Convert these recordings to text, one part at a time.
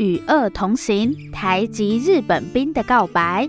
与恶同行，台籍日本兵的告白。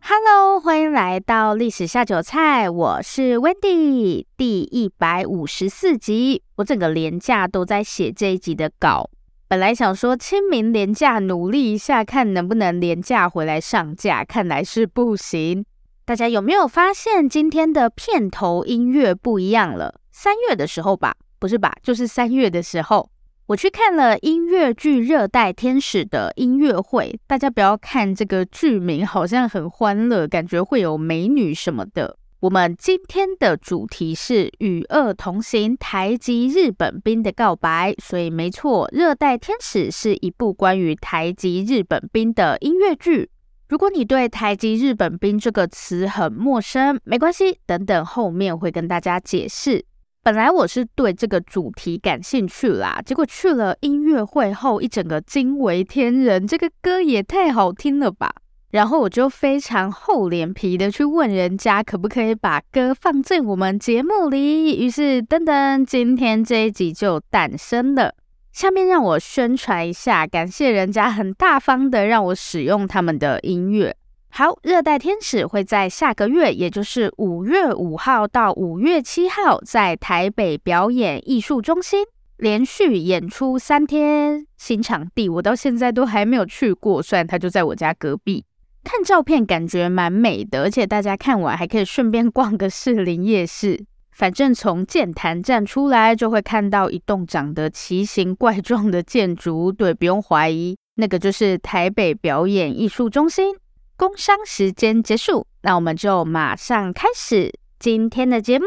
Hello，欢迎来到历史下酒菜，我是 Wendy，第一百五十四集。我整个连假都在写这一集的稿，本来想说清明连假努力一下，看能不能连假回来上架，看来是不行。大家有没有发现今天的片头音乐不一样了？三月的时候吧。不是吧？就是三月的时候，我去看了音乐剧《热带天使》的音乐会。大家不要看这个剧名，好像很欢乐，感觉会有美女什么的。我们今天的主题是与恶同行，台籍日本兵的告白。所以没错，《热带天使》是一部关于台籍日本兵的音乐剧。如果你对台籍日本兵这个词很陌生，没关系，等等后面会跟大家解释。本来我是对这个主题感兴趣啦，结果去了音乐会后，一整个惊为天人，这个歌也太好听了吧！然后我就非常厚脸皮的去问人家，可不可以把歌放进我们节目里。于是，噔噔，今天这一集就诞生了。下面让我宣传一下，感谢人家很大方的让我使用他们的音乐。好，热带天使会在下个月，也就是五月五号到五月七号，在台北表演艺术中心连续演出三天。新场地我到现在都还没有去过，虽然它就在我家隔壁。看照片感觉蛮美的，而且大家看完还可以顺便逛个士林夜市。反正从剑潭站出来就会看到一栋长得奇形怪状的建筑，对，不用怀疑，那个就是台北表演艺术中心。工商时间结束，那我们就马上开始今天的节目。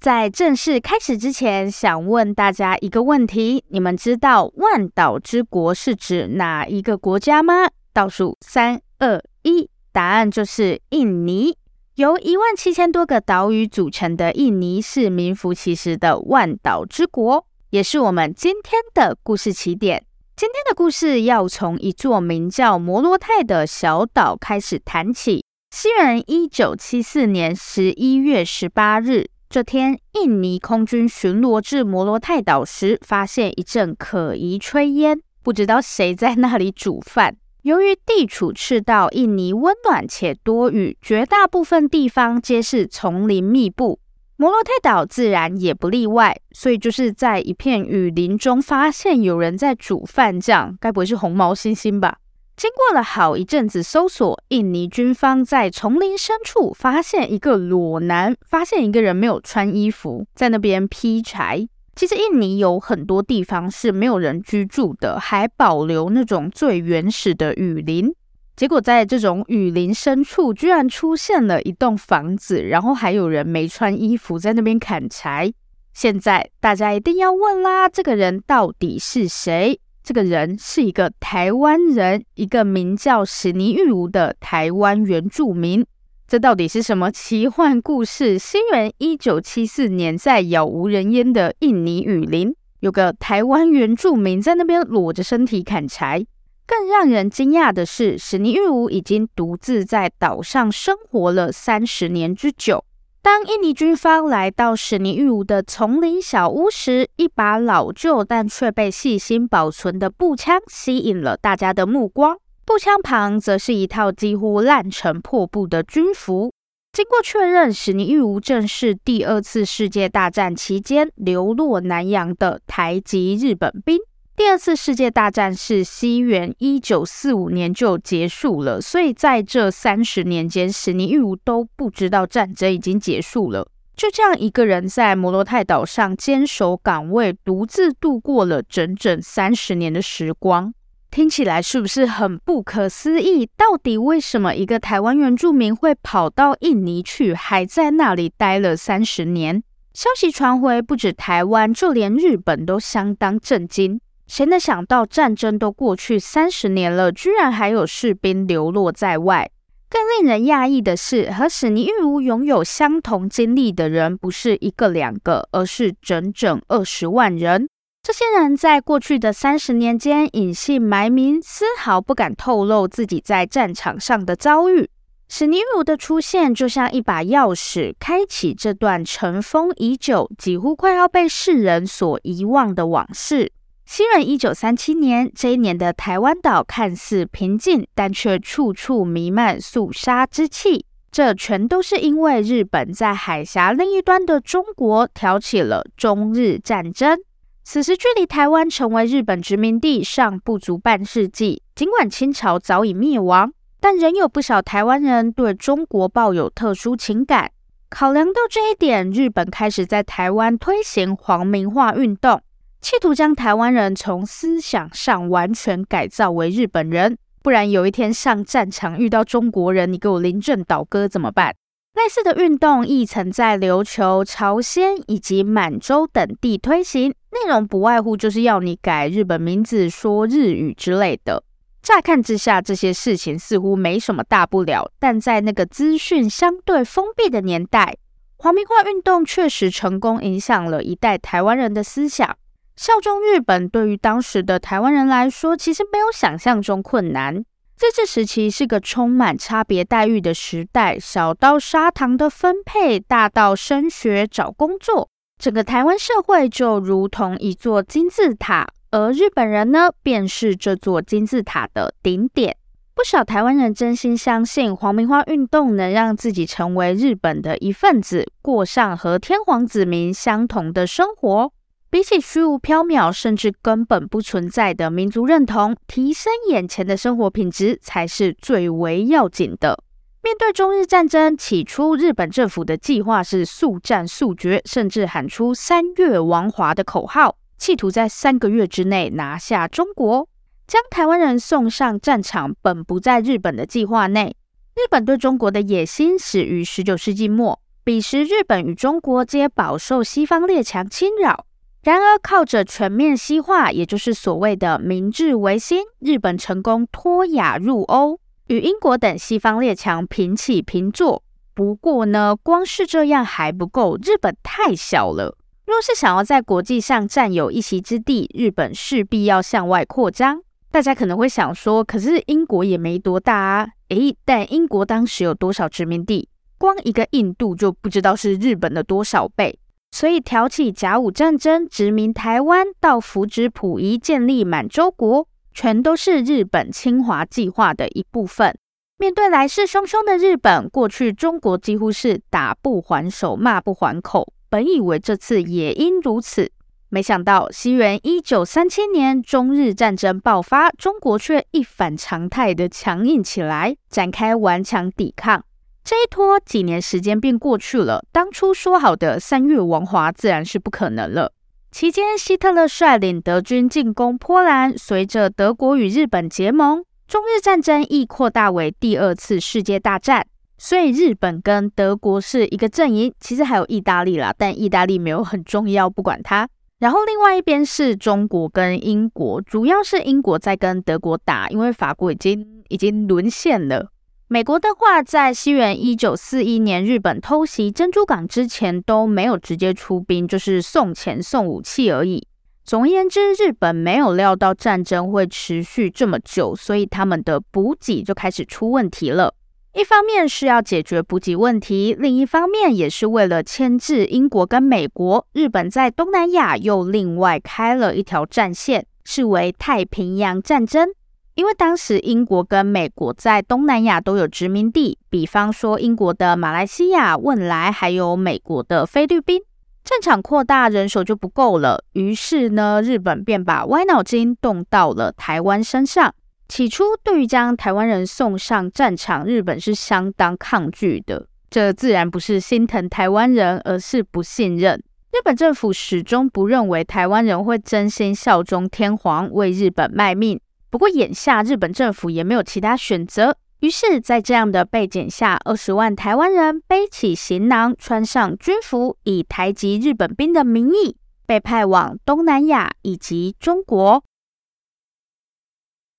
在正式开始之前，想问大家一个问题：你们知道万岛之国是指哪一个国家吗？倒数三二一，答案就是印尼。由一万七千多个岛屿组成的印尼，是名副其实的万岛之国，也是我们今天的故事起点。今天的故事要从一座名叫摩罗泰的小岛开始谈起。西元一九七四年十一月十八日，这天，印尼空军巡逻至摩罗泰岛时，发现一阵可疑炊烟，不知道谁在那里煮饭。由于地处赤道，印尼温暖且多雨，绝大部分地方皆是丛林密布。摩洛泰岛自然也不例外，所以就是在一片雨林中发现有人在煮饭，这样该不会是红毛猩猩吧？经过了好一阵子搜索，印尼军方在丛林深处发现一个裸男，发现一个人没有穿衣服，在那边劈柴。其实印尼有很多地方是没有人居住的，还保留那种最原始的雨林。结果在这种雨林深处，居然出现了一栋房子，然后还有人没穿衣服在那边砍柴。现在大家一定要问啦，这个人到底是谁？这个人是一个台湾人，一个名叫史尼玉吾的台湾原住民。这到底是什么奇幻故事？新元一九七四年，在杳无人烟的印尼雨林，有个台湾原住民在那边裸着身体砍柴。更让人惊讶的是，史尼玉吾已经独自在岛上生活了三十年之久。当印尼军方来到史尼玉吾的丛林小屋时，一把老旧但却被细心保存的步枪吸引了大家的目光。步枪旁则是一套几乎烂成破布的军服。经过确认，史尼玉吾正是第二次世界大战期间流落南洋的台籍日本兵。第二次世界大战是西元一九四五年就结束了，所以在这三十年间，史尼玉吾都不知道战争已经结束了。就这样一个人在摩洛泰岛上坚守岗位，独自度过了整整三十年的时光。听起来是不是很不可思议？到底为什么一个台湾原住民会跑到印尼去，还在那里待了三十年？消息传回，不止台湾，就连日本都相当震惊。谁能想到战争都过去三十年了，居然还有士兵流落在外？更令人讶异的是，和史尼玉吾拥有相同经历的人不是一个两个，而是整整二十万人。这些人在过去的三十年间隐姓埋名，丝毫不敢透露自己在战场上的遭遇。史尼如的出现就像一把钥匙，开启这段尘封已久、几乎快要被世人所遗忘的往事。西元一九三七年，这一年的台湾岛看似平静，但却处处弥漫肃杀之气。这全都是因为日本在海峡另一端的中国挑起了中日战争。此时距离台湾成为日本殖民地尚不足半世纪。尽管清朝早已灭亡，但仍有不少台湾人对中国抱有特殊情感。考量到这一点，日本开始在台湾推行皇民化运动。企图将台湾人从思想上完全改造为日本人，不然有一天上战场遇到中国人，你给我临阵倒戈怎么办？类似的运动亦曾在琉球、朝鲜以及满洲等地推行，内容不外乎就是要你改日本名字、说日语之类的。乍看之下，这些事情似乎没什么大不了，但在那个资讯相对封闭的年代，皇民化运动确实成功影响了一代台湾人的思想。效忠日本对于当时的台湾人来说，其实没有想象中困难。日治时期是个充满差别待遇的时代，小到砂糖的分配，大到升学找工作，整个台湾社会就如同一座金字塔，而日本人呢，便是这座金字塔的顶点。不少台湾人真心相信皇民化运动能让自己成为日本的一份子，过上和天皇子民相同的生活。比起虚无缥缈，甚至根本不存在的民族认同，提升眼前的生活品质才是最为要紧的。面对中日战争，起初日本政府的计划是速战速决，甚至喊出“三月亡华”的口号，企图在三个月之内拿下中国，将台湾人送上战场。本不在日本的计划内。日本对中国的野心始于十九世纪末，彼时日本与中国皆饱受西方列强侵扰。然而，靠着全面西化，也就是所谓的明治维新，日本成功脱亚入欧，与英国等西方列强平起平坐。不过呢，光是这样还不够，日本太小了。若是想要在国际上占有一席之地，日本势必要向外扩张。大家可能会想说，可是英国也没多大啊。诶，但英国当时有多少殖民地？光一个印度就不知道是日本的多少倍。所以挑起甲午战争、殖民台湾，到扶植溥仪建立满洲国，全都是日本侵华计划的一部分。面对来势汹汹的日本，过去中国几乎是打不还手、骂不还口。本以为这次也应如此，没想到西元一九三七年中日战争爆发，中国却一反常态的强硬起来，展开顽强抵抗。这一拖几年时间便过去了，当初说好的三月亡华自然是不可能了。期间，希特勒率领德军进攻波兰，随着德国与日本结盟，中日战争亦扩大为第二次世界大战。所以日本跟德国是一个阵营，其实还有意大利啦，但意大利没有很重要，不管它。然后另外一边是中国跟英国，主要是英国在跟德国打，因为法国已经已经沦陷了。美国的话，在西元一九四一年日本偷袭珍珠港之前都没有直接出兵，就是送钱送武器而已。总而言之，日本没有料到战争会持续这么久，所以他们的补给就开始出问题了。一方面是要解决补给问题，另一方面也是为了牵制英国跟美国。日本在东南亚又另外开了一条战线，视为太平洋战争。因为当时英国跟美国在东南亚都有殖民地，比方说英国的马来西亚、汶莱，还有美国的菲律宾。战场扩大，人手就不够了。于是呢，日本便把歪脑筋动到了台湾身上。起初，对于将台湾人送上战场，日本是相当抗拒的。这自然不是心疼台湾人，而是不信任。日本政府始终不认为台湾人会真心效忠天皇，为日本卖命。不过，眼下日本政府也没有其他选择。于是，在这样的背景下，二十万台湾人背起行囊，穿上军服，以台籍日本兵的名义，被派往东南亚以及中国。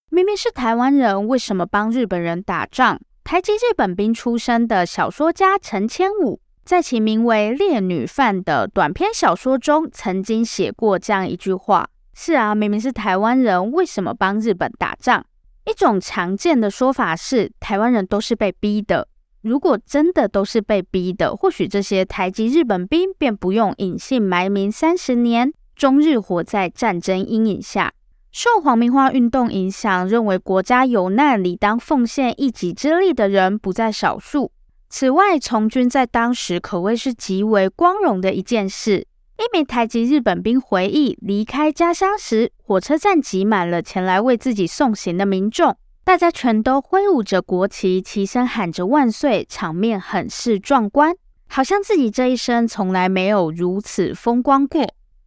明明是台湾人，为什么帮日本人打仗？台籍日本兵出身的小说家陈千武，在其名为《烈女犯》的短篇小说中，曾经写过这样一句话：“是啊，明明是台湾人，为什么帮日本打仗？”一种常见的说法是，台湾人都是被逼的。如果真的都是被逼的，或许这些台籍日本兵便不用隐姓埋名三十年，终日活在战争阴影下。受皇民化运动影响，认为国家有难理当奉献一己之力的人不在少数。此外，从军在当时可谓是极为光荣的一件事。一名台籍日本兵回忆，离开家乡时，火车站挤满了前来为自己送行的民众，大家全都挥舞着国旗，齐声喊着万岁，场面很是壮观，好像自己这一生从来没有如此风光过。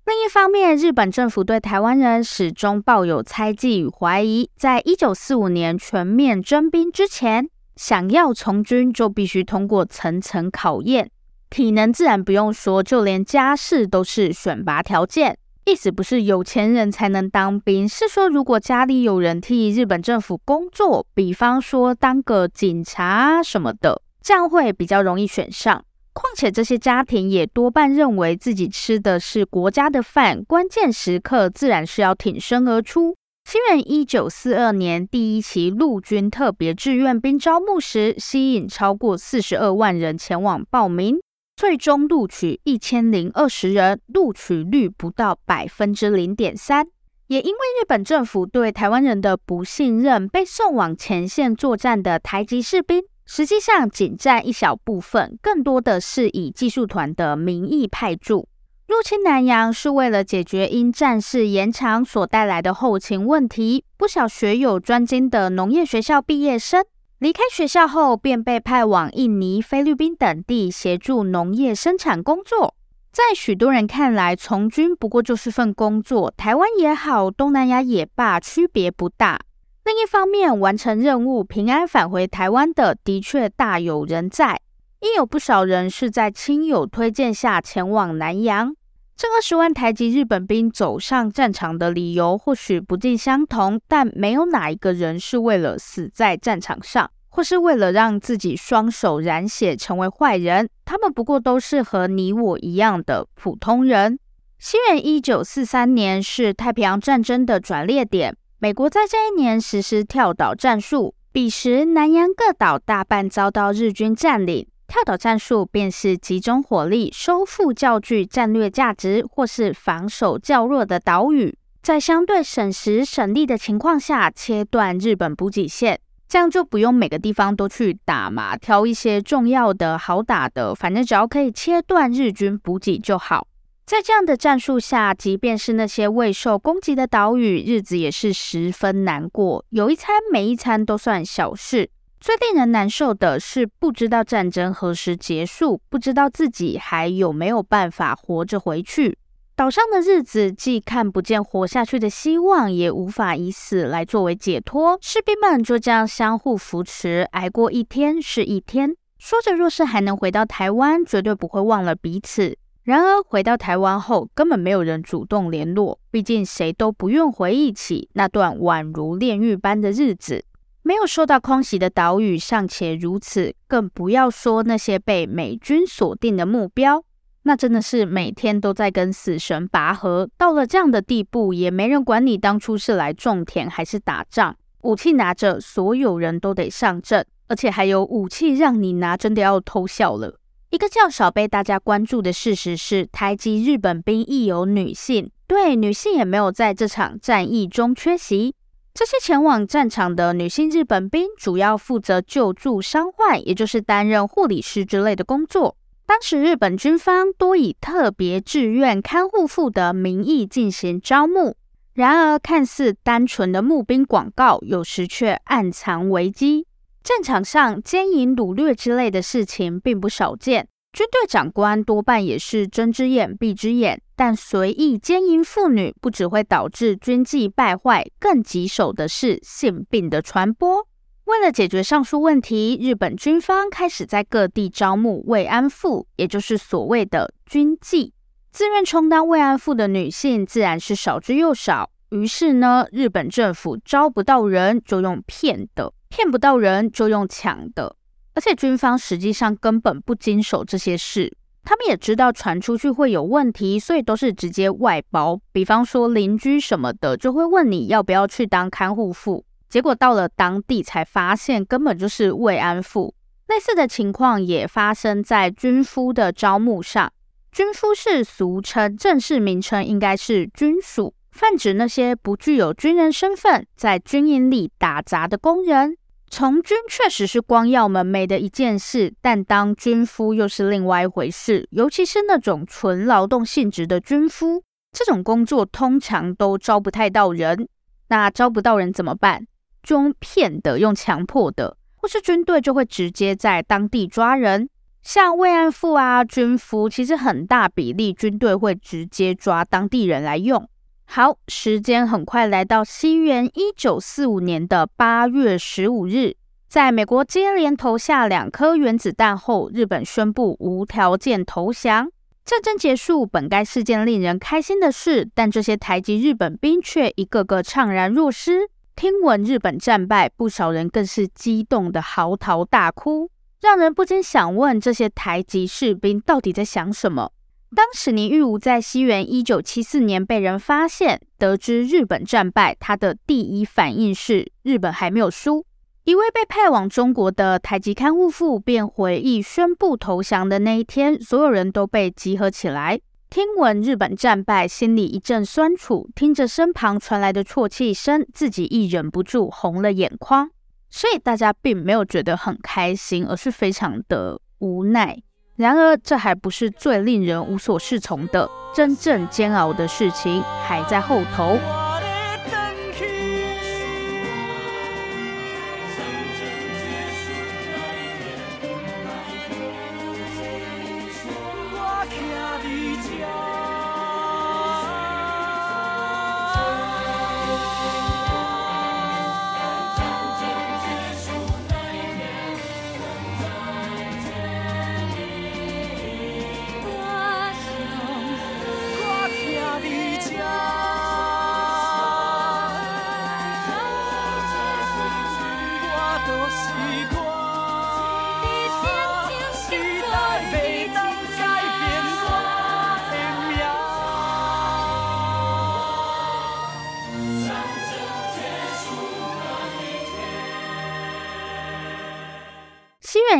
另一方面，日本政府对台湾人始终抱有猜忌与怀疑，在一九四五年全面征兵之前，想要从军就必须通过层层考验。体能自然不用说，就连家世都是选拔条件。意思不是有钱人才能当兵，是说如果家里有人替日本政府工作，比方说当个警察什么的，这样会比较容易选上。况且这些家庭也多半认为自己吃的是国家的饭，关键时刻自然是要挺身而出。西元一九四二年，第一期陆军特别志愿兵招募时，吸引超过四十二万人前往报名。最终录取一千零二十人，录取率不到百分之零点三。也因为日本政府对台湾人的不信任，被送往前线作战的台籍士兵，实际上仅占一小部分，更多的是以技术团的名义派驻。入侵南洋是为了解决因战事延长所带来的后勤问题。不少学有专精的农业学校毕业生。离开学校后，便被派往印尼、菲律宾等地协助农业生产工作。在许多人看来，从军不过就是份工作，台湾也好，东南亚也罢，区别不大。另一方面，完成任务、平安返回台湾的，的确大有人在，亦有不少人是在亲友推荐下前往南洋。这二十万台籍日本兵走上战场的理由或许不尽相同，但没有哪一个人是为了死在战场上，或是为了让自己双手染血成为坏人。他们不过都是和你我一样的普通人。西元一九四三年是太平洋战争的转捩点，美国在这一年实施跳岛战术，彼时南洋各岛大半遭到日军占领。跳岛战术便是集中火力收复较具战略价值或是防守较弱的岛屿，在相对省时省力的情况下切断日本补给线，这样就不用每个地方都去打嘛，挑一些重要的好打的，反正只要可以切断日军补给就好。在这样的战术下，即便是那些未受攻击的岛屿，日子也是十分难过，有一餐没一餐都算小事。最令人难受的是，不知道战争何时结束，不知道自己还有没有办法活着回去。岛上的日子既看不见活下去的希望，也无法以死来作为解脱。士兵们就这样相互扶持，挨过一天是一天。说着，若是还能回到台湾，绝对不会忘了彼此。然而，回到台湾后，根本没有人主动联络，毕竟谁都不愿回忆起那段宛如炼狱般的日子。没有受到空袭的岛屿尚且如此，更不要说那些被美军锁定的目标，那真的是每天都在跟死神拔河。到了这样的地步，也没人管你当初是来种田还是打仗，武器拿着，所有人都得上阵，而且还有武器让你拿，真的要偷笑了。一个较少被大家关注的事实是，台籍日本兵亦有女性，对，女性也没有在这场战役中缺席。这些前往战场的女性日本兵主要负责救助伤患，也就是担任护理师之类的工作。当时日本军方多以特别志愿看护妇的名义进行招募，然而看似单纯的募兵广告，有时却暗藏危机。战场上奸淫掳掠之类的事情并不少见，军队长官多半也是睁只眼闭只眼。但随意奸淫妇女不只会导致军纪败坏，更棘手的是性病的传播。为了解决上述问题，日本军方开始在各地招募慰安妇，也就是所谓的军妓。自愿充当慰安妇的女性自然是少之又少。于是呢，日本政府招不到人就用骗的，骗不到人就用抢的。而且军方实际上根本不经手这些事。他们也知道传出去会有问题，所以都是直接外包。比方说邻居什么的，就会问你要不要去当看护妇。结果到了当地才发现，根本就是慰安妇。类似的情况也发生在军夫的招募上。军夫是俗称，正式名称应该是军属，泛指那些不具有军人身份，在军营里打杂的工人。从军确实是光耀门楣的一件事，但当军夫又是另外一回事。尤其是那种纯劳动性质的军夫，这种工作通常都招不太到人。那招不到人怎么办？就用骗的，用强迫的，或是军队就会直接在当地抓人。像慰安妇啊、军夫，其实很大比例军队会直接抓当地人来用。好，时间很快来到西元一九四五年的八月十五日，在美国接连投下两颗原子弹后，日本宣布无条件投降。战争结束本该是件令人开心的事，但这些台籍日本兵却一个个怅然若失。听闻日本战败，不少人更是激动的嚎啕大哭，让人不禁想问：这些台籍士兵到底在想什么？当史尼玉吾在西元一九七四年被人发现，得知日本战败，他的第一反应是日本还没有输。一位被派往中国的台籍看护妇便回忆，宣布投降的那一天，所有人都被集合起来，听闻日本战败，心里一阵酸楚，听着身旁传来的啜泣声，自己亦忍不住红了眼眶。所以大家并没有觉得很开心，而是非常的无奈。然而，这还不是最令人无所适从的，真正煎熬的事情还在后头。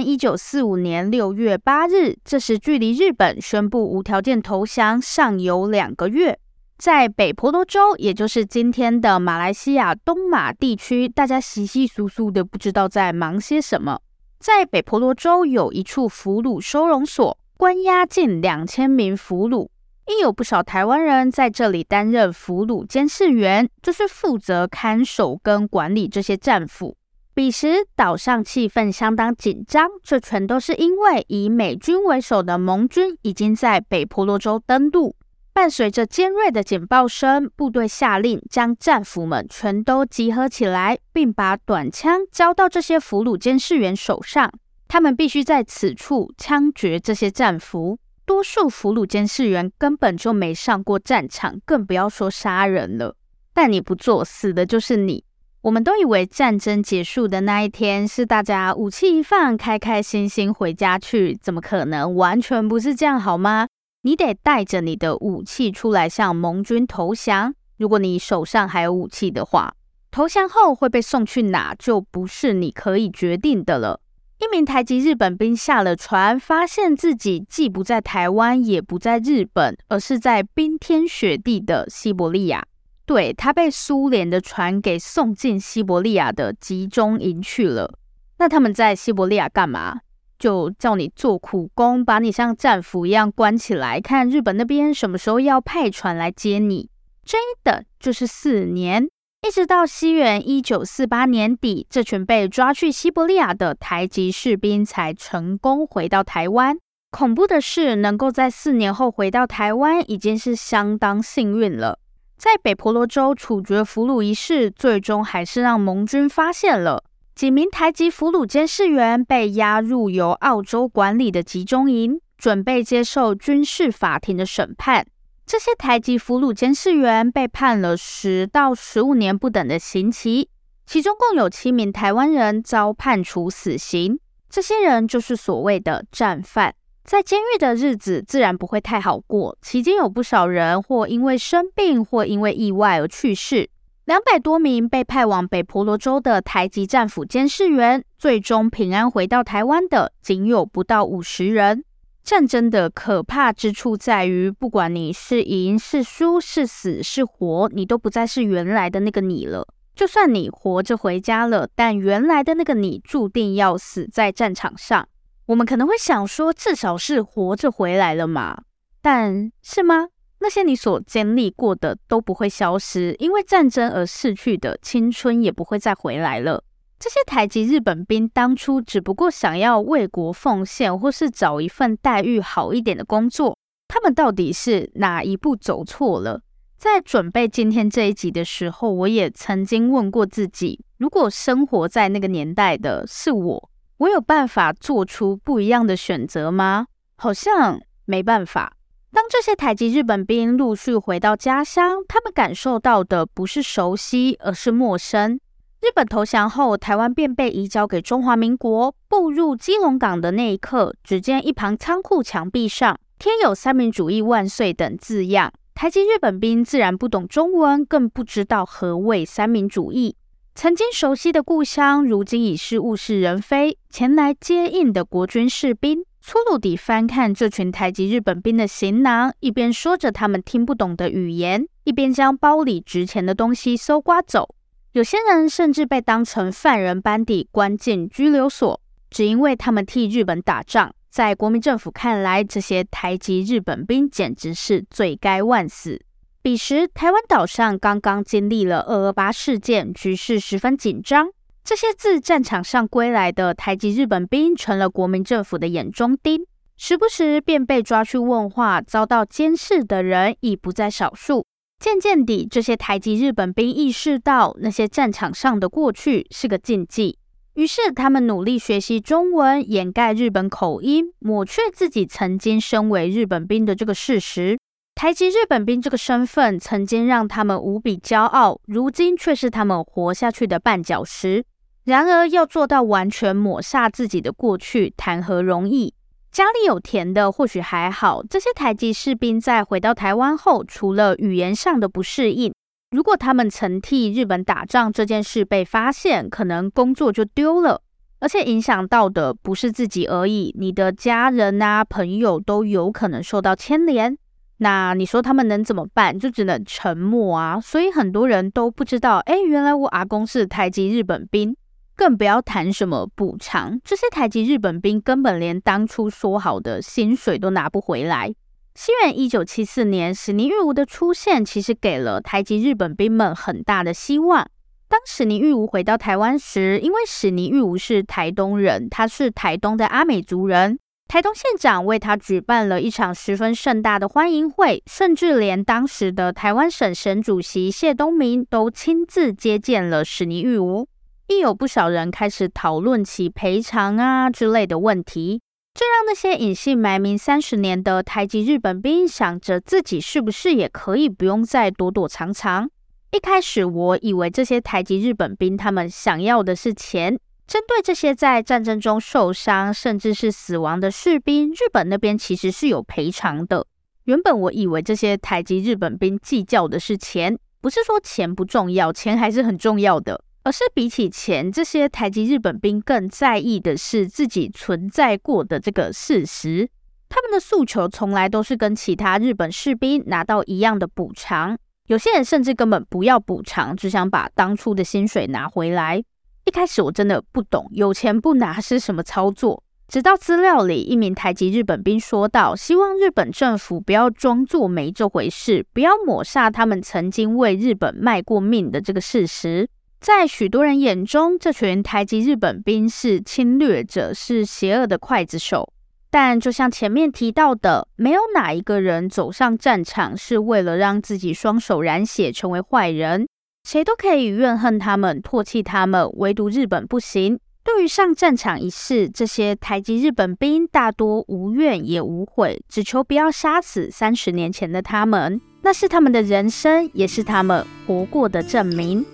一九四五年六月八日，这时距离日本宣布无条件投降尚有两个月。在北婆罗洲，也就是今天的马来西亚东马地区，大家稀稀疏疏的不知道在忙些什么。在北婆罗洲有一处俘虏收容所，关押近两千名俘虏，亦有不少台湾人在这里担任俘虏监视员，就是负责看守跟管理这些战俘。彼时岛上气氛相当紧张，这全都是因为以美军为首的盟军已经在北婆罗洲登陆。伴随着尖锐的警报声，部队下令将战俘们全都集合起来，并把短枪交到这些俘虏监视员手上。他们必须在此处枪决这些战俘。多数俘虏监视员根本就没上过战场，更不要说杀人了。但你不做，死的就是你。我们都以为战争结束的那一天是大家武器一放，开开心心回家去，怎么可能？完全不是这样，好吗？你得带着你的武器出来向盟军投降。如果你手上还有武器的话，投降后会被送去哪，就不是你可以决定的了。一名台籍日本兵下了船，发现自己既不在台湾，也不在日本，而是在冰天雪地的西伯利亚。对，他被苏联的船给送进西伯利亚的集中营去了。那他们在西伯利亚干嘛？就叫你做苦工，把你像战俘一样关起来，看日本那边什么时候要派船来接你。这一等就是四年，一直到西元一九四八年底，这群被抓去西伯利亚的台籍士兵才成功回到台湾。恐怖的是，能够在四年后回到台湾，已经是相当幸运了。在北婆罗洲处决俘虏一事，最终还是让盟军发现了几名台籍俘虏监视员被押入由澳洲管理的集中营，准备接受军事法庭的审判。这些台籍俘虏监视员被判了十到十五年不等的刑期，其中共有七名台湾人遭判处死刑。这些人就是所谓的战犯。在监狱的日子自然不会太好过，期间有不少人或因为生病，或因为意外而去世。两百多名被派往北婆罗洲的台籍战俘监视员，最终平安回到台湾的仅有不到五十人。战争的可怕之处在于，不管你是赢是输，是死是活，你都不再是原来的那个你了。就算你活着回家了，但原来的那个你注定要死在战场上。我们可能会想说，至少是活着回来了嘛？但是吗？那些你所经历过的都不会消失，因为战争而逝去的青春也不会再回来了。这些台籍日本兵当初只不过想要为国奉献，或是找一份待遇好一点的工作。他们到底是哪一步走错了？在准备今天这一集的时候，我也曾经问过自己：如果生活在那个年代的是我，我有办法做出不一样的选择吗？好像没办法。当这些台籍日本兵陆续回到家乡，他们感受到的不是熟悉，而是陌生。日本投降后，台湾便被移交给中华民国。步入基隆港的那一刻，只见一旁仓库墙壁上贴有“三民主义万岁”等字样。台籍日本兵自然不懂中文，更不知道何谓三民主义。曾经熟悉的故乡，如今已是物是人非。前来接应的国军士兵粗鲁地翻看这群台籍日本兵的行囊，一边说着他们听不懂的语言，一边将包里值钱的东西搜刮走。有些人甚至被当成犯人般地关进拘留所，只因为他们替日本打仗。在国民政府看来，这些台籍日本兵简直是罪该万死。彼时，台湾岛上刚刚经历了二二八事件，局势十分紧张。这些自战场上归来的台籍日本兵成了国民政府的眼中钉，时不时便被抓去问话，遭到监视的人已不在少数。渐渐地，这些台籍日本兵意识到那些战场上的过去是个禁忌，于是他们努力学习中文，掩盖日本口音，抹去自己曾经身为日本兵的这个事实。台籍日本兵这个身份曾经让他们无比骄傲，如今却是他们活下去的绊脚石。然而，要做到完全抹煞自己的过去，谈何容易？家里有田的或许还好，这些台籍士兵在回到台湾后，除了语言上的不适应，如果他们曾替日本打仗这件事被发现，可能工作就丢了，而且影响到的不是自己而已，你的家人啊、朋友都有可能受到牵连。那你说他们能怎么办？就只能沉默啊！所以很多人都不知道，哎，原来我阿公是台籍日本兵，更不要谈什么补偿。这些台籍日本兵根本连当初说好的薪水都拿不回来。西元一九七四年，史尼玉吾的出现其实给了台籍日本兵们很大的希望。当史尼玉吾回到台湾时，因为史尼玉吾是台东人，他是台东的阿美族人。台东县长为他举办了一场十分盛大的欢迎会，甚至连当时的台湾省省主席谢东闵都亲自接见了史尼玉吾。亦有不少人开始讨论起赔偿啊之类的问题，这让那些隐姓埋名三十年的台籍日本兵想着自己是不是也可以不用再躲躲藏藏。一开始我以为这些台籍日本兵他们想要的是钱。针对这些在战争中受伤甚至是死亡的士兵，日本那边其实是有赔偿的。原本我以为这些台籍日本兵计较的是钱，不是说钱不重要，钱还是很重要的，而是比起钱，这些台籍日本兵更在意的是自己存在过的这个事实。他们的诉求从来都是跟其他日本士兵拿到一样的补偿，有些人甚至根本不要补偿，只想把当初的薪水拿回来。一开始我真的不懂有钱不拿是什么操作，直到资料里一名台籍日本兵说道：“希望日本政府不要装作没这回事，不要抹杀他们曾经为日本卖过命的这个事实。”在许多人眼中，这群台籍日本兵是侵略者，是邪恶的刽子手。但就像前面提到的，没有哪一个人走上战场是为了让自己双手染血成为坏人。谁都可以怨恨他们、唾弃他们，唯独日本不行。对于上战场一事，这些台籍日本兵大多无怨也无悔，只求不要杀死三十年前的他们。那是他们的人生，也是他们活过的证明。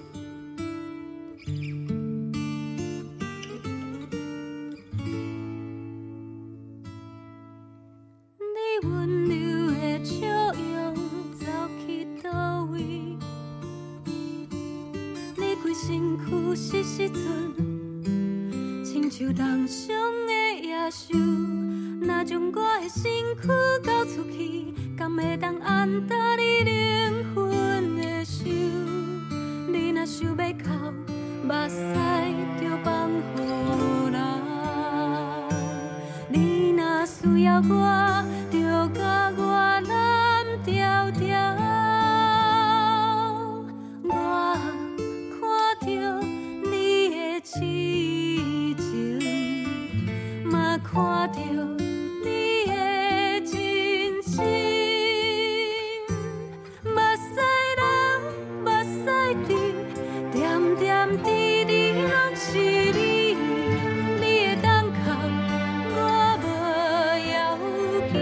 就当上的野兽，若将我的身躯交出去，敢会当安踏你灵魂的手？你若想要哭，目屎就放予流。你若需要我，就甲我蓝条条。我看到你的真心，目屎流，目屎滴，点点滴滴拢是你。你会当哭，我无要紧。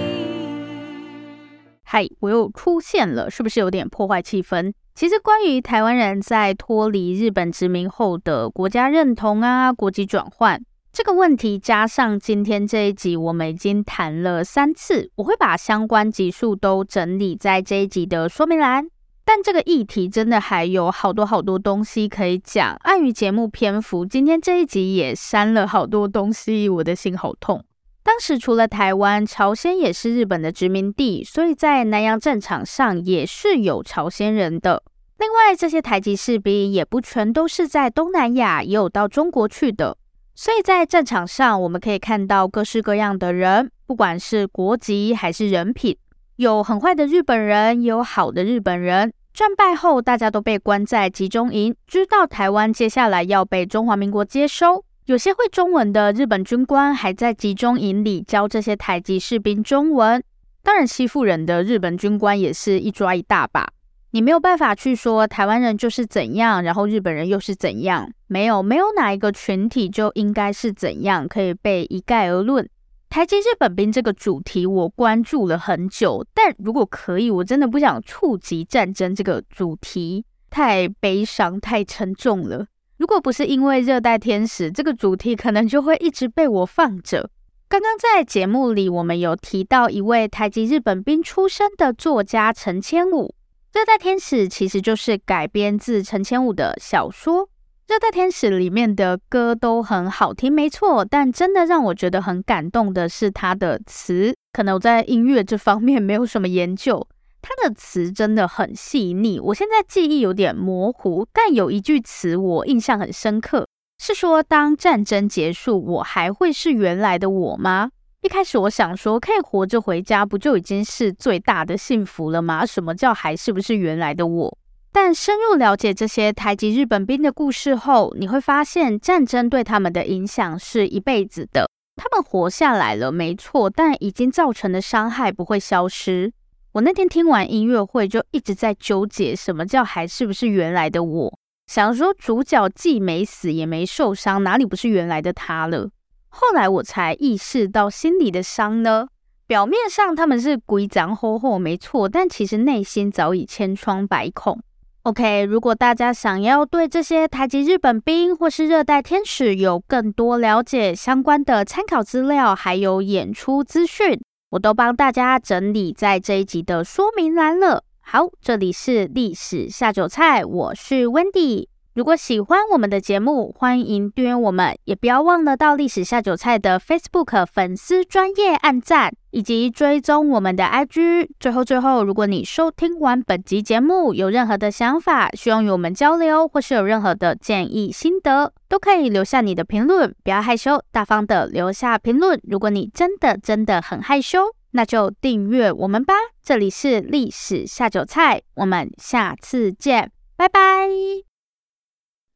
嗨，我又出现了，是不是有点破坏气氛？其实，关于台湾人在脱离日本殖民后的国家认同啊，国籍转换。这个问题加上今天这一集，我们已经谈了三次，我会把相关集数都整理在这一集的说明栏。但这个议题真的还有好多好多东西可以讲，碍于节目篇幅，今天这一集也删了好多东西，我的心好痛。当时除了台湾，朝鲜也是日本的殖民地，所以在南洋战场上也是有朝鲜人的。另外，这些台籍士兵也不全都是在东南亚，也有到中国去的。所以在战场上，我们可以看到各式各样的人，不管是国籍还是人品，有很坏的日本人，也有好的日本人。战败后，大家都被关在集中营，知道台湾接下来要被中华民国接收。有些会中文的日本军官还在集中营里教这些台籍士兵中文。当然，欺负人的日本军官也是一抓一大把。你没有办法去说台湾人就是怎样，然后日本人又是怎样。没有，没有哪一个群体就应该是怎样，可以被一概而论。台籍日本兵这个主题我关注了很久，但如果可以，我真的不想触及战争这个主题，太悲伤、太沉重了。如果不是因为热带天使这个主题，可能就会一直被我放着。刚刚在节目里，我们有提到一位台籍日本兵出身的作家陈千武。《热带天使》其实就是改编自陈千武的小说，《热带天使》里面的歌都很好听，没错。但真的让我觉得很感动的是他的词，可能我在音乐这方面 没有什么研究，他的词真的很细腻。我现在记忆有点模糊，但有一句词我印象很深刻，是说当战争结束，我还会是原来的我吗？一开始我想说，可以活着回家，不就已经是最大的幸福了吗？什么叫还是不是原来的我？但深入了解这些台籍日本兵的故事后，你会发现战争对他们的影响是一辈子的。他们活下来了，没错，但已经造成的伤害不会消失。我那天听完音乐会，就一直在纠结，什么叫还是不是原来的我？想说主角既没死也没受伤，哪里不是原来的他了？后来我才意识到，心里的伤呢，表面上他们是规章厚厚没错，但其实内心早已千疮百孔。OK，如果大家想要对这些台籍日本兵或是热带天使有更多了解相关的参考资料，还有演出资讯，我都帮大家整理在这一集的说明栏了。好，这里是历史下酒菜，我是 Wendy。如果喜欢我们的节目，欢迎订阅我们，也不要忘了到历史下酒菜的 Facebook 粉丝专业按赞，以及追踪我们的 IG。最后，最后，如果你收听完本集节目有任何的想法，希望与我们交流，或是有任何的建议心得，都可以留下你的评论，不要害羞，大方的留下评论。如果你真的真的很害羞，那就订阅我们吧。这里是历史下酒菜，我们下次见，拜拜。